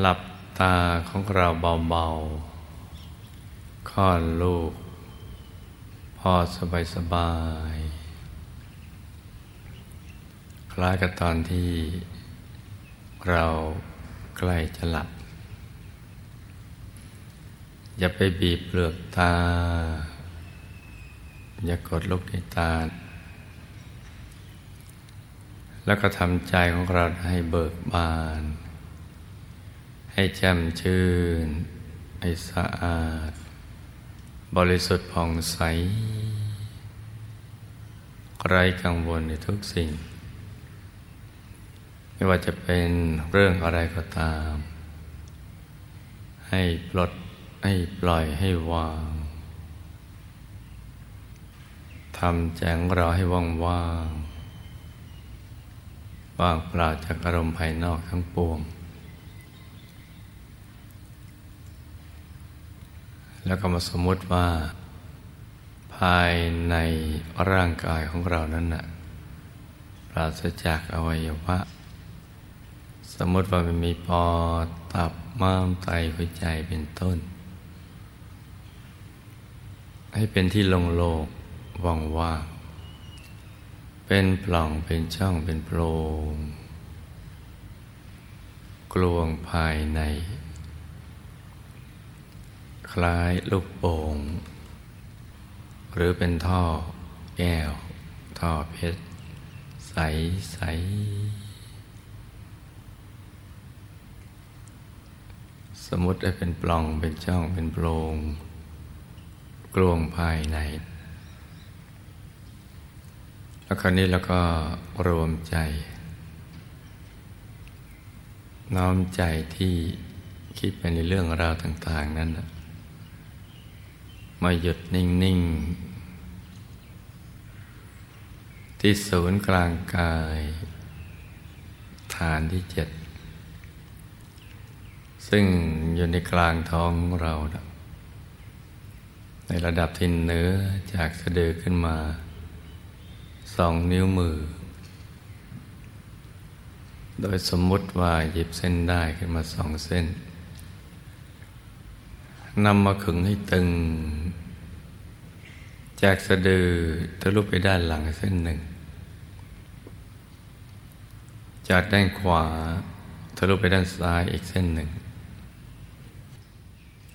หลับตาของเราเบาๆคลอดลูก พอสบายสบาย คล้ายกับตอนที่เราใกล้จะหลับ อย่าไปบีบเปลือกตา อย่ากดลูกในตา แล้วก็ทำใจของเราให้เบิกบาน ให้แจ่มชื่น ให้สะอาด บริสุทธิ์ผ่องใส ไร้กังวลในทุกสิ่ง ไม่ว่าจะเป็นเรื่องอะไรก็ตาม ให้ปลด ให้ปล่อยให้วางทำแจงเราให้ว่างว่างว่างเปล่าจากอารมณ์ภายนอกทั้งปวง แล้วก็มาสมมติว่า ภายในร่างกายของเรานั้นนะ่ะปราศจากอวัยวะ สมมติว่ามันมีปอดตับม้ามไตหัวใจเป็นต้น ให้เป็นที่ลงโลกว่างว่างเป็นปล่องเป็นช่องเป็นโพรงกลวงภายใน ล้ายลูกโป่ง หรือเป็นท่อแก้ว ท่อเพชร ใสใสสมมติได้เป็นปล่องเป็นช่องเป็นโพรงกลวงภายใน แล้วคราวนี้เราก็รวมใจ น้อมใจที่คิดไปในเรื่องราวต่าง ๆ นั้นนะ มาหยุดนิ่ง ๆ ที่ศูนย์กลางกาย ฐานที่เจ็ด ซึ่งอยู่ในกลางท้องเรา ในระดับที่เนื้อจากสะดือขึ้นมาสองนิ้วมือ โดยสมมติว่าหยิบเส้นได้ขึ้นมาสองเส้น นำมาขึงให้ตึง จากสะดือทะลุไปด้านหลังเส้นหนึ่ง จากด้านขวาทะลุไปด้านซ้ายอีกเส้นหนึ่ง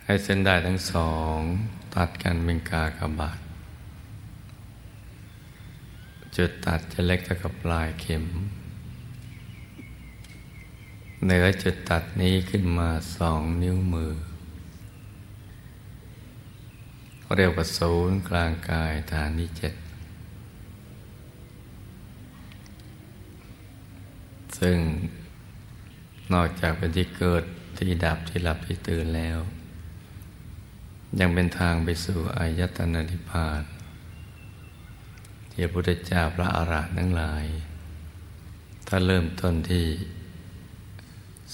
ให้เส้นได้ทั้งสอง ตัดกันเป็นกากบาท จุดตัดจะเล็กเท่ากับปลายเข็มเหนือจุดตัดนี้ขึ้นมาสองนิ้วมือ เรียกว่าศูนย์กลางกายฐานที่เจ็ดซึ่งนอกจากเป็นที่เกิดที่ดับที่หลับที่ตื่นแล้ว ยังเป็นทางไปสู่อายตนะนิพพานที่พระพุทธเจ้าพระอาราทั้งหลาย ถ้าเริ่มต้นที่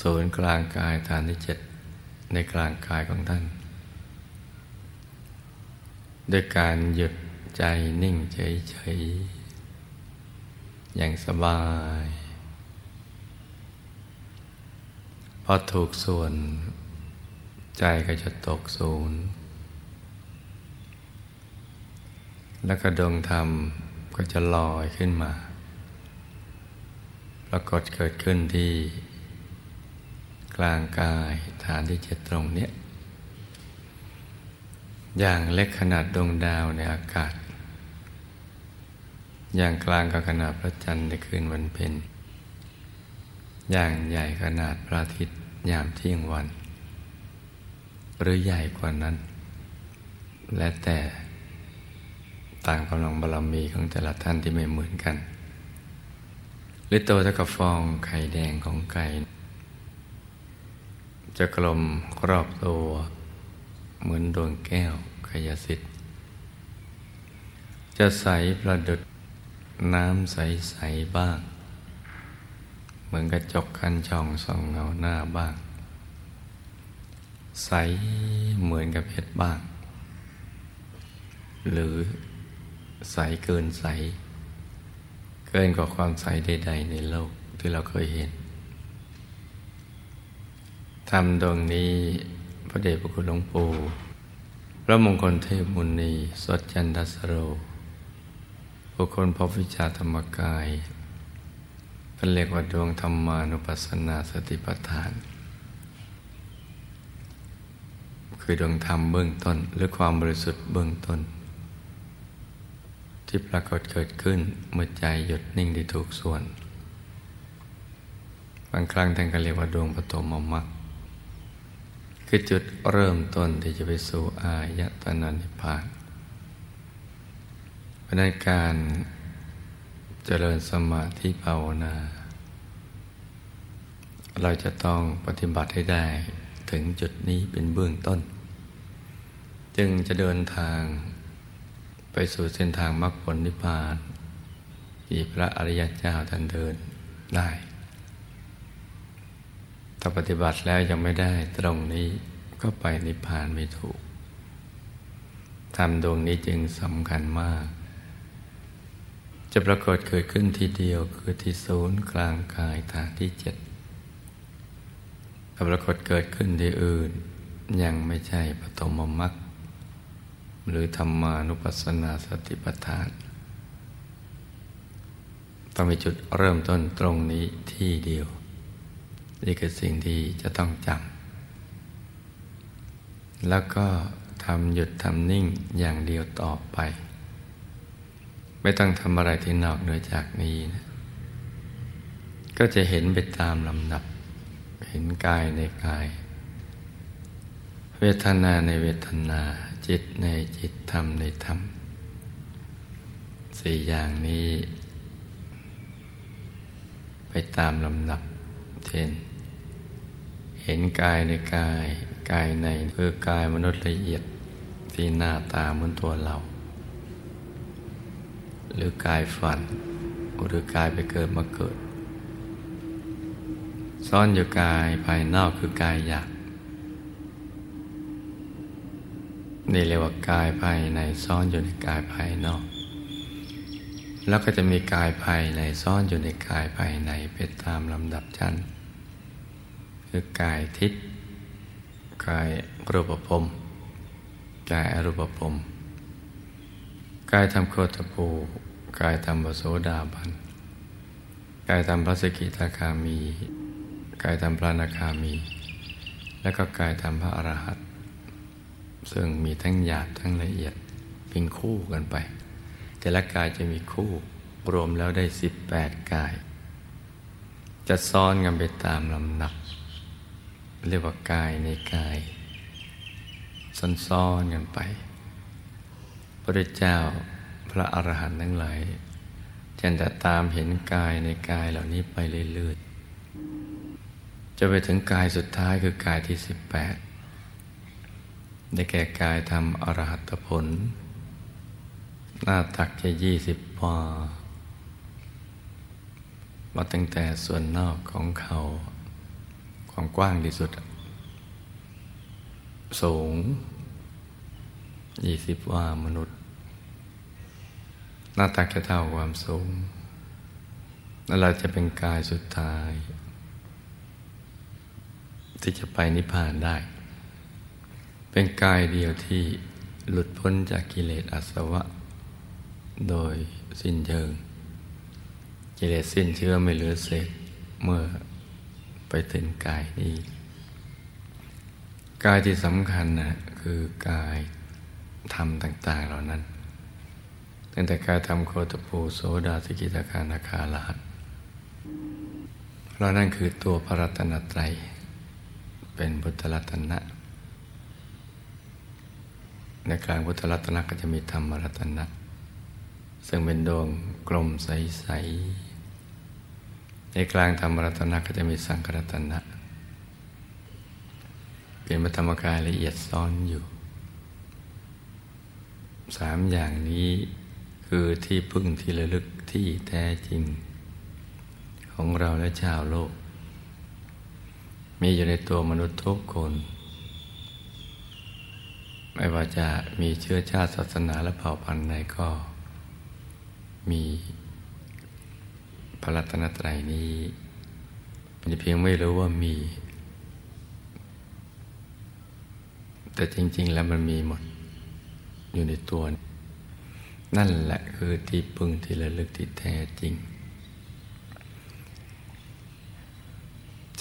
ศูนย์กลางกายฐานที่เจ็ดในกลางกายของท่าน ด้วยการหยุดใจนิ่งเฉยๆ อย่างสบาย พอถูกส่วน ใจก็จะตกศูนย์ แล้วก็ดวงธรรมก็จะลอยขึ้นมา ปรากฏเกิดขึ้นที่ กลางกายฐานที่เจ็ดตรงเนี้ย อย่างเล็กขนาดดวงดาวในอากาศ อย่างกลางกับขนาดพระจันทร์ในคืนวันเพ็ญ อย่างใหญ่ขนาดพระอาทิตย์ยามเที่ยงวัน หรือใหญ่กว่านั้น และแต่ต่างกำลังบารมีของแต่ละท่านที่ไม่เหมือนกัน หรือโตเท่ากับฟองไข่แดงของไก่จะกลมรอบตัว เหมือนดวงแก้วขยสิทธิ์ จะใสประดุดน้ำใส ๆ บ้าง เหมือนกระจกคันช่องส่องเงาหน้าบ้าง ใสเหมือนกับเพชรบ้าง หรือใสเกินใส เกินกว่าความใสใด ๆ ในโลกที่เราเคยเห็นทำดวงนี้ ระเดชพระคุณหลวงปู่พระมงคลเทพมุนีสดจันทสโร บุคคลพบวิชาธรรมกายเป็นเรียกว่าดวงธรรมานุปัสสนาสติปัฏฐาน คือดวงธรรมเบื้องต้น หรือความบริสุทธิ์เบื้องต้น ที่ปรากฏเกิดขึ้นเมื่อใจหยุดนิ่งได้ถูกส่วน บางครั้งท่านก็เรียกว่าดวงปฐมมรรค คือจุดเริ่มต้นที่จะไปสู่อายตนะนิพพานเพราะนั้นการเจริญสมาธิภาวนา เราจะต้องปฏิบัติให้ได้ถึงจุดนี้เป็นเบื้องต้น จึงจะเดินทางไปสู่เส้นทางมรรคผลนิพพานที่พระอริยเจ้าท่านเดินได้ ถ้าปฏิบัติแล้วยังไม่ได้ตรงนี้ก็ไปนิพพานไม่ถูกทำดวงนี้จึงสำคัญมาก จะปรากฏเกิดขึ้นทีเดียวคือที่ศูนย์กลางกายฐานที่เจ็ดถ้าปรากฏเกิดขึ้นที่อื่น ยังไม่ใช่ปฐมมรรคหรือธรรมานุปัสสนาสติปัฏฐาน ต้องมีจุดเริ่มต้นตรงนี้ที่เดียว นี่คือสิ่งที่จะต้องจำแล้วก็ทำหยุดทำนิ่งอย่างเดียวต่อไป ไม่ต้องทำอะไรที่นอกเหนือจากนี้นะก็จะเห็นไปตามลำดับ เห็นกายในกาย เวทนาในเวทนา จิตในจิตธรรมในธรรม สี่อย่างนี้ ไปตามลำดับเช่น เห็นกายในกาย กายในคือกายมนุษย์ละเอียดที่หน้าตาเหมือนตัวเรา หรือกายฝัน หรือกายไปเกิดมาเกิด ซ่อนอยู่กายภายนอกคือกายหยาบนี่เรียกว่ากายภายในซ่อนอยู่ในกายภายนอก แล้วก็จะมีกายภายในซ่อนอยู่ในกายภายในไปตามลำดับชั้น คือกายทิพย์กายรูปภพกายอรูปภพกายทำโคตภูกายทำบโสดาบันกายทำพระสกิทาคามี กายทำพระนาคามี และก็กายทำพระอรหันต์ซึ่งมีทั้งหยาบทั้งละเอียดเป็นคู่กันไป แต่ละกายจะมีคู่รวมแล้วได้สิบแปดกาย จะซ้อนกันไปตามลำนับ เรียกว่ากายในกายซ้อนๆกันไป พระเจ้าพระอรหันต์ทั้งหลายจะจะตามเห็นกายในกายเหล่านี้ไปเรื่อยๆ จะไปถึงกายสุดท้ายคือกายที่สิบแปดได้แก่กายทำอรหัตผล หน้าตักจะยี่สิบวามาตั้งแต่ส่วนนอกของเขา ความกว้างที่สุด สูงยี่สิบว่ามนุษย์ หน้าตักจะเท่าความสูงนั่นเราจะเป็นกายสุดท้าย ที่จะไปนิพพานได้ เป็นกายเดียวที่หลุดพ้นจากกิเลสอาสวะ โดยสิ้นเชิง กิเลสสิ้นเชื้อไม่เหลือเศษเมื่อ ไปถึงกายนี้ กายที่สำคัญนะคือกายธรรมต่าง ๆ เหล่านั้น ตั้งแต่กายธรรมโคตปูโสดาสกิตาคานาคาลาดเพราะนั่นคือตัวพระรัตนตรัย เป็นพุทธรัตนะ ในกลางพุทธรัตนะก็จะมีธรรมรัตนะ ซึ่งเป็นดวงกลมใส ๆ ในกลางธรรมรัตนะก็จะมีสังครัตนะ เป็นธรรมกายละเอียดซ้อนอยู่สามอย่างนี้คือที่พึ่งที่ระลึกที่แท้จริง ของเราและชาวโลก มีอยู่ในตัวมนุษย์ทุกคน ไม่ว่าจะมีเชื้อชาติศาสนาและเผ่าพันธุ์ใดก็ มี พระรัตนตรัยนี้เป็นเพียงไม่รู้ว่ามี แต่จริง ๆ แล้วมันมีหมดอยู่ในตัว นั่นแหละคือที่พึ่งที่ระลึกที่แท้จริง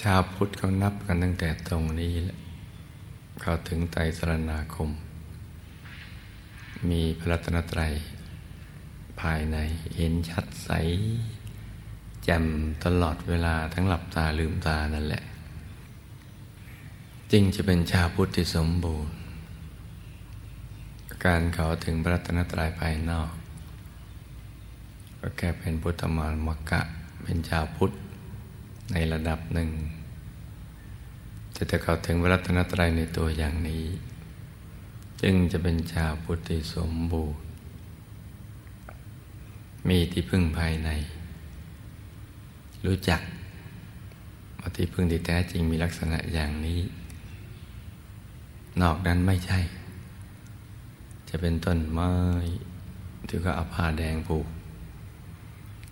ชาวพุทธเขานับกันตั้งแต่ตรงนี้แหละเขาถึงไตรสรณาคม มีพระรัตนตรัยภายในเห็นชัดใส แจ่มตลอดเวลาทั้งหลับตาลืมตานั่นแหละ จึงจะเป็นชาวพุทธที่สมบูรณ์ การเขาถึงพระรัตนตรัยภายนอก ก็แค่เป็นพุทธมารมกะเป็นชาวพุทธในระดับหนึ่งจะจะเข้าถึงวรัตนตรัยในตัวอย่างนี้ จึงจะเป็นชาวพุทธิสมบูรณ์ มีที่พึ่งภายใน รู้จักว่าที่พึ่งที่แท้จริงมีลักษณะอย่างนี้ นอกนั้นไม่ใช่ จะเป็นต้นไม้ที่ก็อาผ้าแดงผูก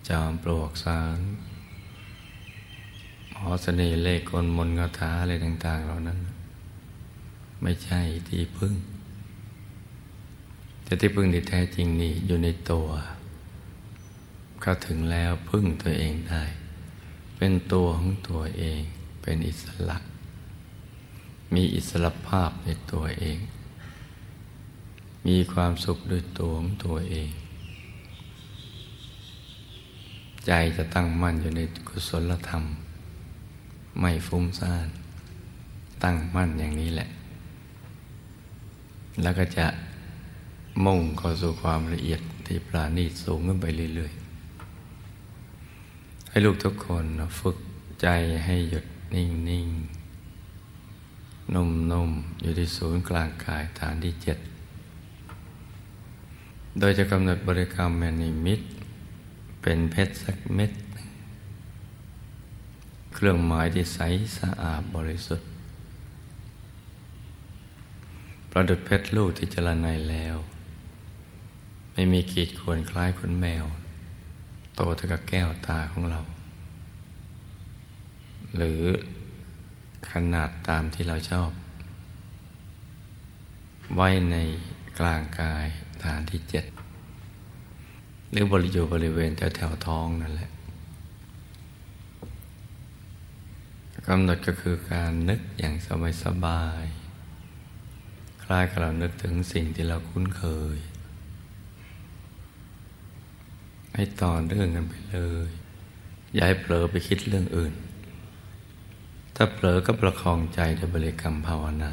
จอมปลวกสารหอเสน่ห์เลขกลมนคาถาอะไรต่าง ๆ เหล่านั้น ไม่ใช่ที่พึ่ง แต่ที่พึ่งที่แท้จริงนี่อยู่ในตัว เข้าถึงแล้วพึ่งตัวเองได้ เป็นตัวของตัวเอง เป็นอิสระ มีอิสระภาพในตัวเอง มีความสุขด้วยตัวของตัวเอง ใจจะตั้งมั่นอยู่ในกุศลธรรม ไม่ฟุ้งซ่าน ตั้งมั่นอย่างนี้แหละ แล้วก็จะมุ่งเข้าสู่ความละเอียดที่ปราณีตสูงขึ้นไปเรื่อยๆ ให้ลูกทุกคนฝึกใจให้หยุดนิ่งๆนุ่มๆอยู่ที่ศูนย์กลางกายฐานที่เจ็ด โดยจะกำหนดบริกรรมแมนิมิต เป็นเพชรสักเม็ด เครื่องหมายที่ใสสะอาดบริสุทธิ์ ประดุดเพชรลูกที่จรนัยแล้ว ไม่มีขีดข่วนคล้ายขนแมว โตเท่ากับแก้วตาของเรา หรือขนาดตามที่เราชอบ ไว้ในกลางกายฐานที่เจ็ดหรือบริโยบริเวณแถวแถวท้องนั่นแหละกำหนดก็คือการนึกอย่างสบายสบาย คล้ายกับเรานึกถึงสิ่งที่เราคุ้นเคย ให้ต่อเรื่องกันไปเลย อย่าให้เผลอไปคิดเรื่องอื่น ถ้าเผลอก็ประคองใจด้วยบริกรรมภาวนา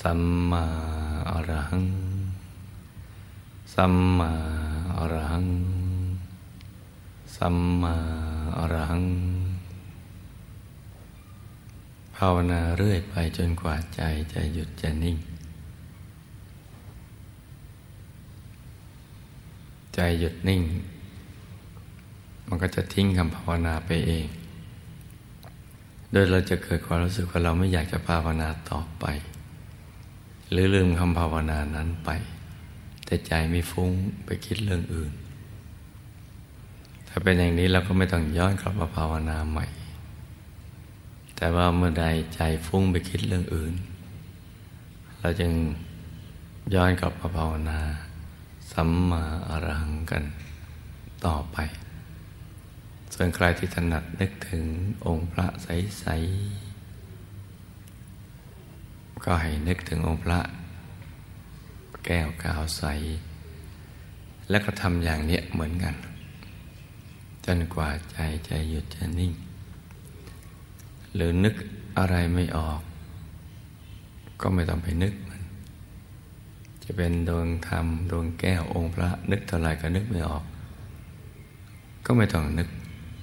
สัมมาอรหัง สัมมาอรหัง สัมมาอรหัง ภาวนาเรื่อยไปจนกว่าใจจะหยุดจะนิ่ง ใจหยุดนิ่ง มันก็จะทิ้งคำภาวนาไปเอง โดยเราจะเกิดความรู้สึกว่าเราไม่อยากจะภาวนาต่อไป หรือลืมคำภาวนานั้นไป แต่ใจไม่ฟุ้งไปคิดเรื่องอื่น ถ้าเป็นอย่างนี้เราก็ไม่ต้องย้อนกลับมาภาวนาใหม่ แต่ว่าเมื่อใดใจฟุ้งไปคิดเรื่องอื่น เราจึงย้อนกลับมาภาวนา สัมมาอรหังกันต่อไป ส่วนใครที่ถนัดนึกถึงองค์พระใส ๆ ก็ให้นึกถึงองค์พระ แก้วกาวใส แล้วก็ทำอย่างนี้เหมือนกัน จนกว่าใจจะหยุดจะนิ่ง หรือนึกอะไรไม่ออก ก็ไม่ต้องไปนึก จะเป็นดวงธรรม ดวงแก้วองค์พระ นึกเท่าไรก็นึกไม่ออก ก็ไม่ต้องนึก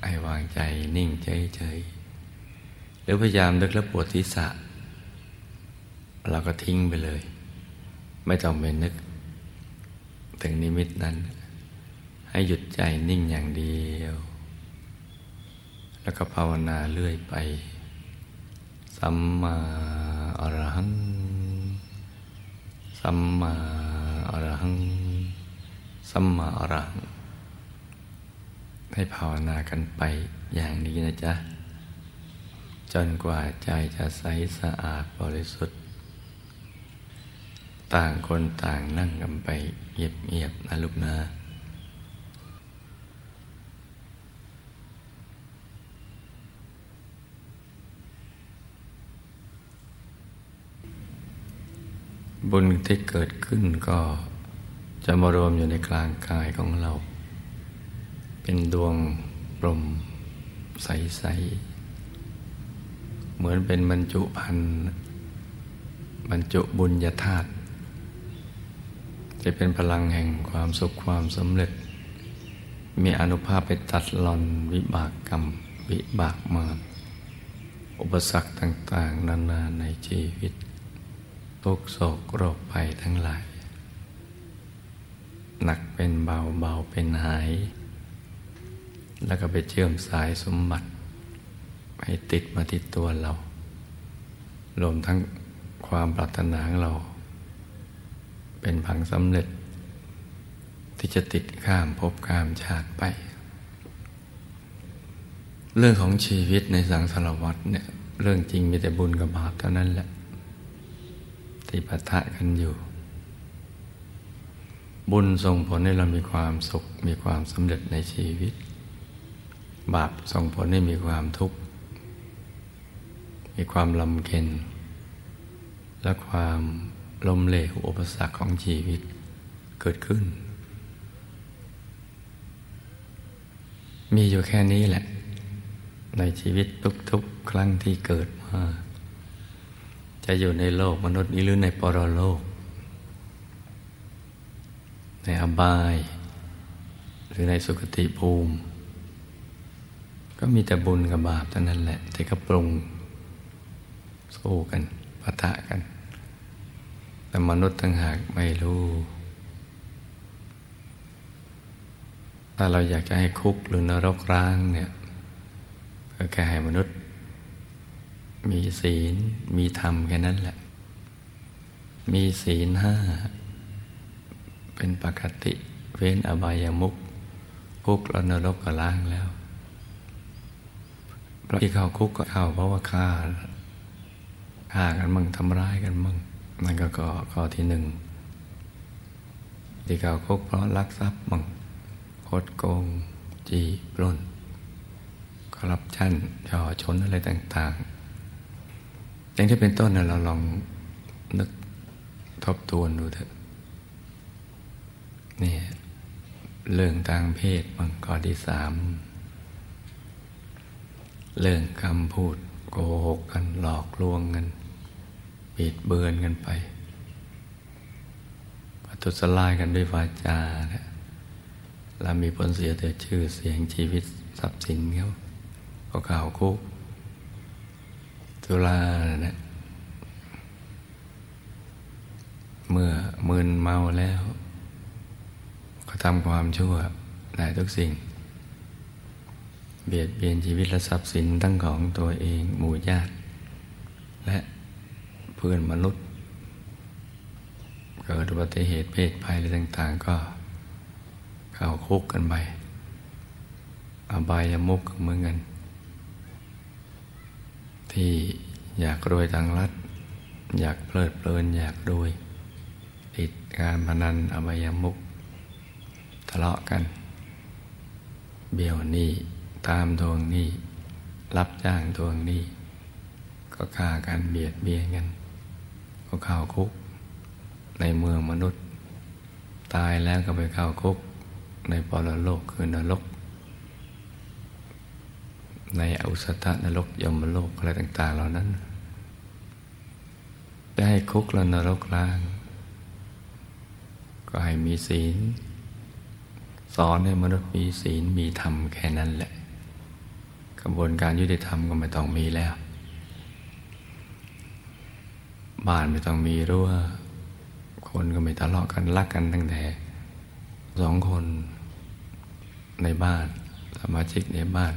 ให้วางใจนิ่งเฉยหรือพยายามนึกแล้วปวดทิศะเราก็ทิ้งไปเลย ไม่ต้องไปนึก ถึงนิมิตนั้น ให้หยุดใจนิ่งอย่างเดียว แล้วก็ภาวนาเรื่อยไป สัมมาอรหัง สัมมาอรหัง สัมมาอรหัง ให้ภาวนากันไปอย่างนี้นะจ๊ะ จนกว่าใจจะใสสะอาดบริสุทธิ์ ต่างคนต่างนั่งกันไปเงียบๆนะลูกนะ บุญที่เกิดขึ้นก็จะมารวมอยู่ในกลางกายของเรา เป็นดวงปรมใส ๆ เหมือนเป็นบรรจุพันบรรจุบุญญาธาตุจะเป็นพลังแห่งความสุขความสำเร็จ มีอนุภาพไปตัดหลอนวิบากกรรม วิบากมารอุปสรรคต่าง ๆ นานาในชีวิต ทุกโศกโรคภัยทั้งหลาย หนักเป็นเบาเบาเป็นหาย แล้วก็ไปเชื่อมสายสมบัติ ให้ติดมาที่ตัวเรา รวมทั้งความปรารถนาของเรา เป็นพังสำเร็จ ที่จะติดข้ามภพข้ามชาติไป เรื่องของชีวิตในสังสารวัฏเนี่ย เรื่องจริงมีแต่บุญกับบาปเท่านั้นแหละ ที่ปะทะกันอยู่ บุญส่งผลให้เรามีความสุข มีความสำเร็จในชีวิต บาปส่งผลให้มีความทุกข์ มีความลำเค็นและความล้มเหลวอุปสรรคของชีวิตเกิดขึ้น มีอยู่แค่นี้แหละ ในชีวิตทุกๆ ครั้งที่เกิดมา จะอยู่ในโลกมนุษย์นี้หรือในปรโลก ในอบาย หรือในสุคติภูมิ ก็มีแต่บุญกับบาปเท่านั้นแหละ ที่กระปรุงสู้กันปะทะกัน แต่มนุษย์ทั้งหากไม่รู้ถ้าเราอยากจะให้คุกหรือนรกร้างเนี่ยก็แค่ให้มนุษย์ มีศีล มีธรรมแค่นั้นแหละ มีศีลห้า เป็นปกติ เว้นอบายามุกคุกแล้วนรกก็ล้างแล้วเพราะที่เข้าคุกก็เข้าเพราะว่าฆ่าฆ่ากันมั่งทำร้ายกันมั่งนั่นก็ข้อที่หนึ่งที่เข้าคุกเพราะลักทรัพย์มั่งคดโกง จีปล้นคอร์รัปชันช่อชนอะไรต่าง ๆ อย่างที่เป็นต้นนะเราลองนึกทบทวนดูเถอะนี่เรื่องทางเพศมังข้อที่สามเรื่องคำพูดโกหกกันหลอกลวงกันบิดเบือนกันไปปทุสลายกันด้วยวาจานะแล้วมีผลเสียแต่ชื่อเสียงชีวิตทรัพย์สินเขาก็ข่าวคุก ตุลาเนะเมื่อมึนเมาแล้ว ก็ทำความชั่วได้ทุกสิ่ง เบียดเบียนชีวิตและทรัพย์สินทั้งของตัวเองหมู่ญาติ และเพื่อนมนุษย์ เกิดอุบัติเหตุเพศภัยอะไรต่าง ๆ ก็เข้าคุกกันไปอบายมุกเหมือนกัน ที่อยากรวยทางรัฐ อยากเพลิดเพลินอยากรวย ติดการพนันอบายมุกทะเลาะกัน เบี้ยวหนี้ตามทวงหนี้รับจ้างทวงหนี้ก็ฆ่ากันเบียดเบียนกัน ก็เข้าคุก ในเมืองมนุษย์ ตายแล้วก็ไปเข้าคุก ในปรโลกคือนรก ในอุสตะนรกยมโลกอะไรต่าง ๆ เหล่านั้นจะให้คุกและนรกล้าง ก็ให้มีศีล สอนให้มนุษย์มีศีลมีธรรมแค่นั้นแหละกระบวนการยุติธรรมก็ไม่ต้องมีแล้ว บ้านไม่ต้องมีรั้วคนก็ไม่ทะเลาะกันรักกันตั้งแต่สองคนในบ้านสมาชิกในบ้าน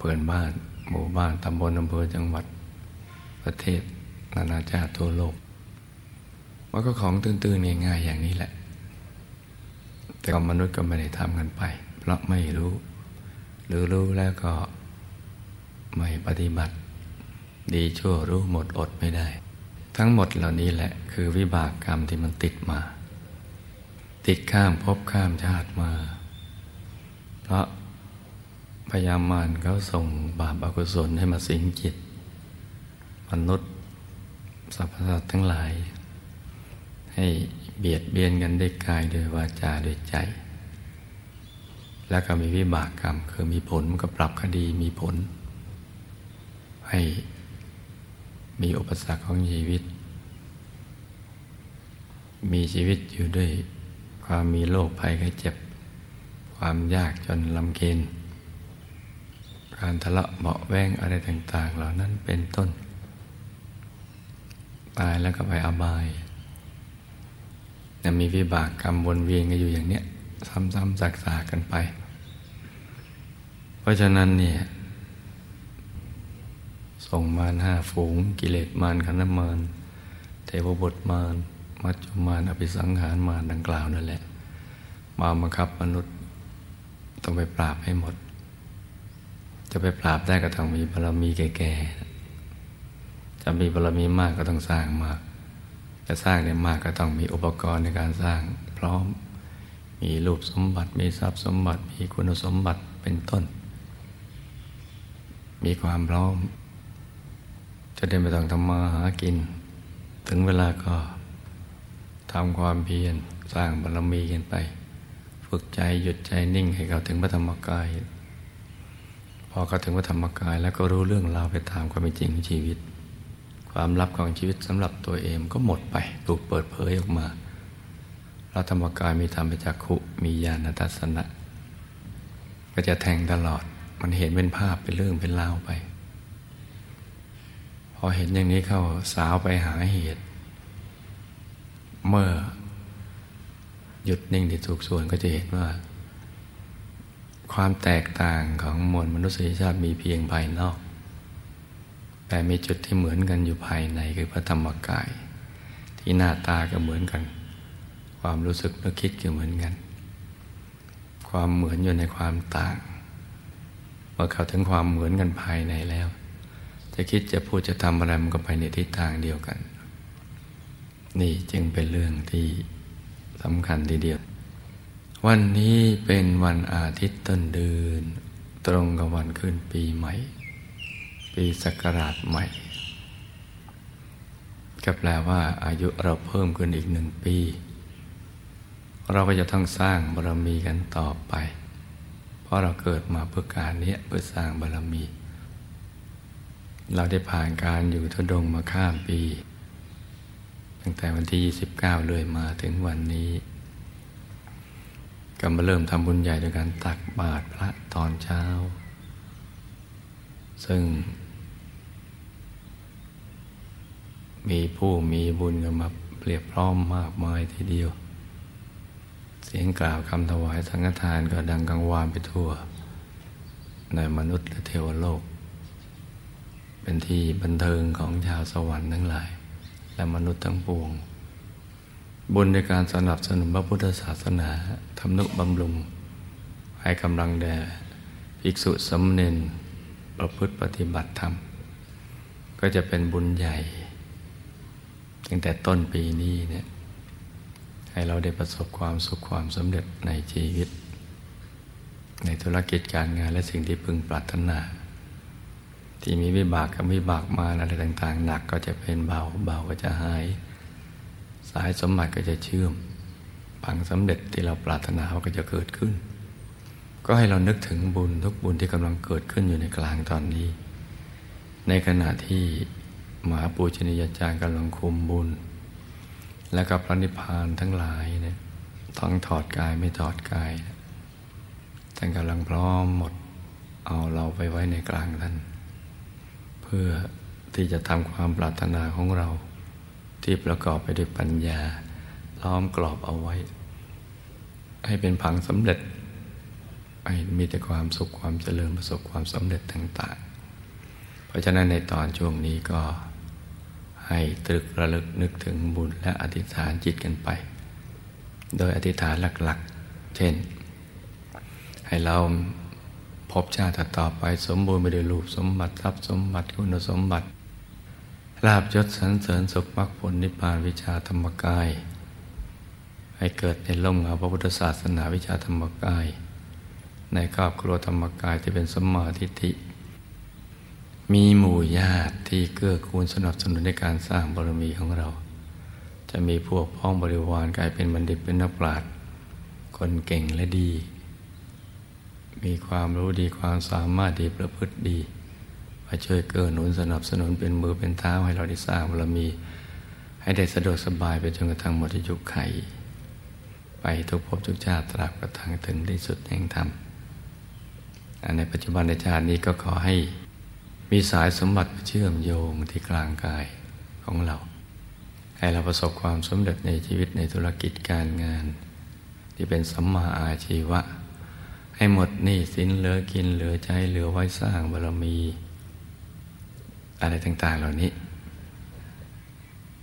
เพื่อนบ้าน หมู่บ้านตำบลอำเภอจังหวัด ประเทศ นานาชาติทั่วโลกมันก็ของตื่นๆง่ายๆอย่างนี้แหละ แต่มนุษย์ก็ไม่ได้ทำกันไป เพราะไม่รู้ หรือรู้แล้วก็ไม่ปฏิบัติ ดีชั่วรู้หมดอดไม่ได้ ทั้งหมดเหล่านี้แหละคือวิบากกรรมที่มันติดมา ติดข้ามภพข้ามชาติมา เพราะ พยามารเขาส่งบาปอกุศลให้มาสิงจิต มนุษย์สรรพสัตว์ทั้งหลาย ให้เบียดเบียนกันด้วยกายด้วยวาจาด้วยใจ แล้วก็มีวิบากกรรม คือมีผลก็ปรับคดีมีผล ให้มีอุปสรรคของชีวิต มีชีวิตอยู่ด้วยความมีโรคภัยไข้เจ็บ ความยากจนลำเค็น การทะเลาะเบาแวงอะไรต่าง ๆ เหล่านั้นเป็นต้น ตายแล้วก็ไปอบายจะมีวิบากกรรมวนเวียนกันอยู่อย่างเนี้ยซ้ำๆซักๆกันไป เพราะฉะนั้นเนี่ยส่งมารห้าฝูง กิเลสมารขันธ์มารเทวบทมารมัจจุมารอภิสังหารมารดังกล่าวนั่นแหละ มาบังคับมนุษย์ต้องไปปราบให้หมด จะไปปราบได้ก็ต้องมีบารมีแก่ๆจะมีบารมีมากก็ต้องสร้างมาก จะสร้างได้มากก็ต้องมีอุปกรณ์ในการสร้างพร้อม มีรูปสมบัติ มีทรัพย์สมบัติ มีคุณสมบัติเป็นต้น มีความพร้อม จะได้ไม่ต้องทำมาหากิน ถึงเวลาก็ทำความเพียรสร้างบารมีกันไป ฝึกใจหยุดใจนิ่งให้เขาถึงพระธรรมกาย พอเขาถึงพระธรรมกายแล้วก็รู้เรื่องราวไปตามความเป็นจริงของชีวิต ความลับของชีวิตสำหรับตัวเองก็หมดไปถูกเปิดเผยออกมาพระธรรมกายมีธรรมจักขุมีญาณทัศนะก็จะแทงตลอดมันเห็นเป็นภาพเป็นเรื่องเป็นราวไป พอเห็นอย่างนี้เข้าสาวไปหาเหตุ เมื่อหยุดนิ่งที่ถูกส่วนก็จะเห็นว่า ความแตกต่างของมวลมนุษยชาติมีเพียงภายนอก แต่มีจุดที่เหมือนกันอยู่ภายในคือพระธรรมกาย ที่หน้าตาก็เหมือนกัน ความรู้สึกนึกคิดก็เหมือนกัน ความเหมือนอยู่ในความต่างเมื่อเข้าถึงความเหมือนกันภายในแล้ว จะคิดจะพูดจะทำอะไรมันก็ไปในทิศทางเดียวกัน นี่จึงเป็นเรื่องที่สำคัญทีเดียว วันนี้เป็นวันอาทิตย์ต้นเดือน ตรงกับวันขึ้นปีใหม่ ปีศักราชใหม่ ก็แปลว่าอายุเราเพิ่มขึ้นอีกหนึ่งปี เราก็จะต้องสร้างบารมีกันต่อไป เพราะเราเกิดมาเพื่อการนี้เพื่อสร้างบารมี เราได้ผ่านการอยู่ทุดงมาข้ามปี ตั้งแต่วันที่ 29 เลยมาถึงวันนี้ ก็มาเริ่มทำบุญใหญ่ด้วยการตักบาตรพระตอนเช้า ซึ่ง มีผู้มีบุญกันมาเปรียบพร้อมมากมายทีเดียว เสียงกล่าวคำถวายสังฆทานก็ดังกังวานไปทั่ว ในมนุษย์และเทวโลก เป็นที่บันเทิงของชาวสวรรค์ทั้งหลาย และมนุษย์ทั้งปวง บุญในการสนับสนุนพระพุทธศาสนาทำนุบำรุง ให้กำลังแด่ภิกษุสมเนนประพฤติปฏิบัติธรรม ก็จะเป็นบุญใหญ่ตั้งแต่ต้นปีนี้เนี่ยให้เราได้ประสบความสุขความสำเร็จในชีวิต ในธุรกิจการงานและสิ่งที่พึงปรารถนา ที่มีวิบากกับวิบากมาอะไรต่าง ๆ หนักก็จะเป็นเบาเบาก็จะหาย สายสมบัติก็จะเชื่อมผังสำเร็จที่เราปรารถนาก็จะเกิดขึ้น ก็ให้เรานึกถึงบุญทุกบุญที่กำลังเกิดขึ้นอยู่ในกลางตอนนี้ ในขณะที่มหาปูชนียาจารย์กำลังคุมบุญ และกับพระนิพพานทั้งหลายเนี่ยทั้งถอดกายไม่ถอดกายท่านกำลังพร้อมหมดเอาเราไปไว้ในกลางท่าน เพื่อที่จะทำความปรารถนาของเรา ที่ประกอบไปด้วยปัญญา ล้อมกรอบเอาไว้ ให้เป็นผังสำเร็จให้มีแต่ความสุขความเจริญประสบความสำเร็จต่าง ๆ เพราะฉะนั้นในตอนช่วงนี้ก็ให้ตรึกระลึกนึกถึงบุญและอธิษฐานจิตกันไป โดยอธิษฐานหลักๆ เช่น ให้เราพบชาติต่อไปสมบูรณ์ไปด้วยรูปสมบัติทรัพย์สมบัติคุณสมบัติ ลาบยศสรรเสริญสุขมรรคผลนิพพานวิชาธรรมกาย ให้เกิดในล่มเงาพระพุทธศาสนาวิชาธรรมกาย ในครอบครัวธรรมกายที่เป็นสมมาทิฏฐิมีหมู่ญาติที่เกื้อกูลสนับสนุนในการสร้างบารมีของเรา จะมีพวกพ้องบริวารกลายเป็นบัณฑิตเป็นนักปราชญ์คนเก่งและดี มีความรู้ดีความสามารถดีประพฤติดี มาช่วยเกื้อหนุนสนับสนุนเป็นมือเป็นเท้าให้เราได้สร้างบารมี ให้ได้สะดวกสบายไปจนกระทั่งหมดอายุไข ไปทุกภพทุกชาติตราบกระทั่งถึงที่สุดแห่งธรรมในปัจจุบันในชาตินี้ก็ขอให้มีสายสมบัติเชื่อมโยงที่กลางกายของเรา ให้เราประสบความสำเร็จในชีวิตในธุรกิจการงาน ที่เป็นสัมมาอาชีวะ ให้หมดหนี้สินเหลือกินเหลือใช้เหลือไว้สร้างบารมี อะไรต่าง ๆ เหล่านี้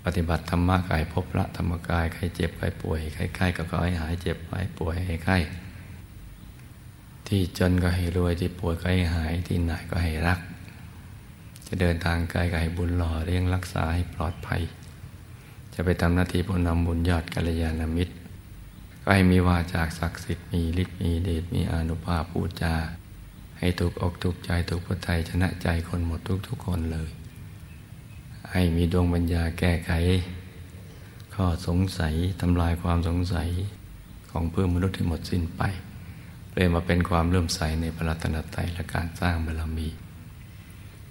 ปฏิบัติธรรมะกายพบพระธรรมกายใครเจ็บใครป่วยใครไข้ก็ขอให้หายเจ็บหายป่วยให้ไข้ที่จนก็ให้รวยที่ป่วยก็ให้หายที่หนก็ให้รัก จะเดินทางไกลก็ให้บุญหล่อเลี้ยงรักษาให้ปลอดภัย จะไปทำหน้าที่ผู้นำบุญยอดกัลยาณมิตร ก็ให้มีวาจากศักดิ์สิทธิ์มีฤทธิ์มีเดชมีอนุภาพพูดจา ให้ถูกอกถูกใจถูกพุทธไทยชนะใจคนหมดทุกทุกคนเลย ให้มีดวงปัญญาแก้ไข ข้อสงสัยทำลายความสงสัยของเพื่อนมนุษย์ที่หมดสิ้นไป เปลี่ยนมาเป็นความเลื่อมใสในพระรัตนตรัยและการสร้างบารมี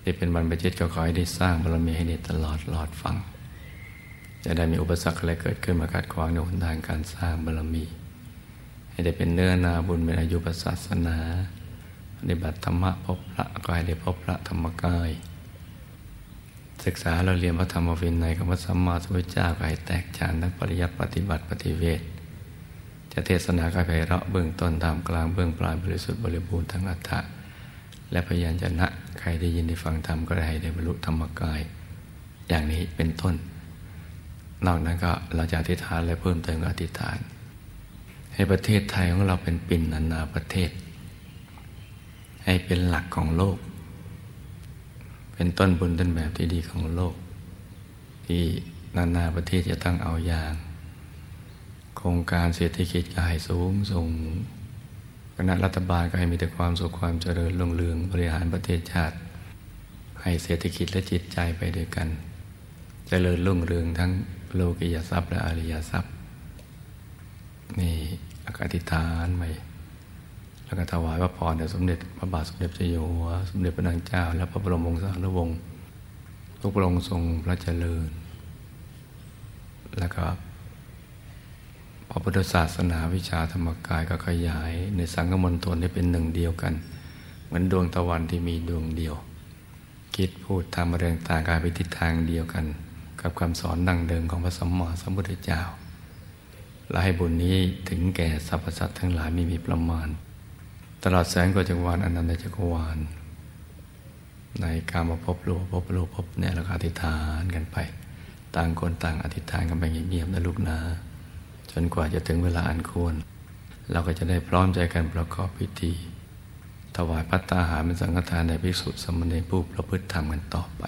ที่เป็นบรรพชิตก็ขอให้ได้สร้างบารมีให้ได้ตลอดหลอดฟัง จะได้มีอุปสรรคอะไรเกิดขึ้นมาขัดขวางในหนทางการสร้างบารมี ให้ได้เป็นเนื้อนาบุญเป็นอายุศาสนา ฏิบัติธรรมะพบพระก็ให้ได้พบพระธรรมกาย ศึกษาเราเรียนพระธรรมวินัยกับพระสัมมาสัมพุทธเจ้าก็ให้แตกฉานทั้งปริยัติปฏิบัติปฏิเวทจะเทศนาก็ไพเราะเบื้องต้นตามกลางเบื้องปลายบริสุทธิ์บริบูรณ์ทั้งอัฏฐะและพยัญชนะใครได้ยินได้ฟังธรรมก็ได้ได้บรรลุธรรมกาย อย่างนี้เป็นต้น นอกนั้นก็เราจะอธิษฐานและเพิ่มเติมอธิษฐาน ให้ประเทศไทยของเราเป็นปิ่นนานาประเทศ ให้เป็นหลักของโลก เป็นต้นบุญต้นแบบที่ดีของโลก ที่นานาประเทศจะตั้งเอาอย่าง โครงการเศรษฐกิจกายสูงส่งคณะรัฐบาลก็ให้มีแต่ความสุขความเจริญรุ่งเรืองบริหารประเทศชาติ ให้เศรษฐกิจและจิตใจไปด้วยกัน เจริญรุ่งเรืองทั้งโลกิยทรัพย์และอริยทรัพย์ นี่อกาธิษฐานไป แล้วก็ถวายพระพรแด่สมเด็จพระบาทสมเด็จเจ้าอยู่หัวสมเด็จพระนางเจ้า และพระบรมวงศานุวงศ์ทุกพระองค์ทรงพระเจริญ แล้วก็พระพุทธศาสนาวิชาธรรมกายก็ขยาย ในสังฆมณฑลให้เป็นหนึ่งเดียวกัน เหมือนดวงตะวันที่มีดวงเดียว คิดพูดทำเรื่องต่างกายไปทิศทางเดียวกัน กับคำสอนดังเดิมของพระสัมมาสัมพุทธเจ้าและให้บุญนี้ถึงแก่สรรพสัตว์ทั้งหลายไม่มีประมาณ ตลอดแสงกว่าจักรวาลอนันตจักรวาล ในการมาพบโลพบโลพบเนี่ยเราอธิษฐานกันไป ต่างคนต่างอธิษฐานกันไปเงียบๆนะลูกนะจนกว่าจะถึงเวลาอันควร เราก็จะได้พร้อมใจกันประกอบพิธี ถวายพัตตาหารเป็นสังฆทานในภิกษุสมณีผู้ประพฤติธรรมกันต่อไป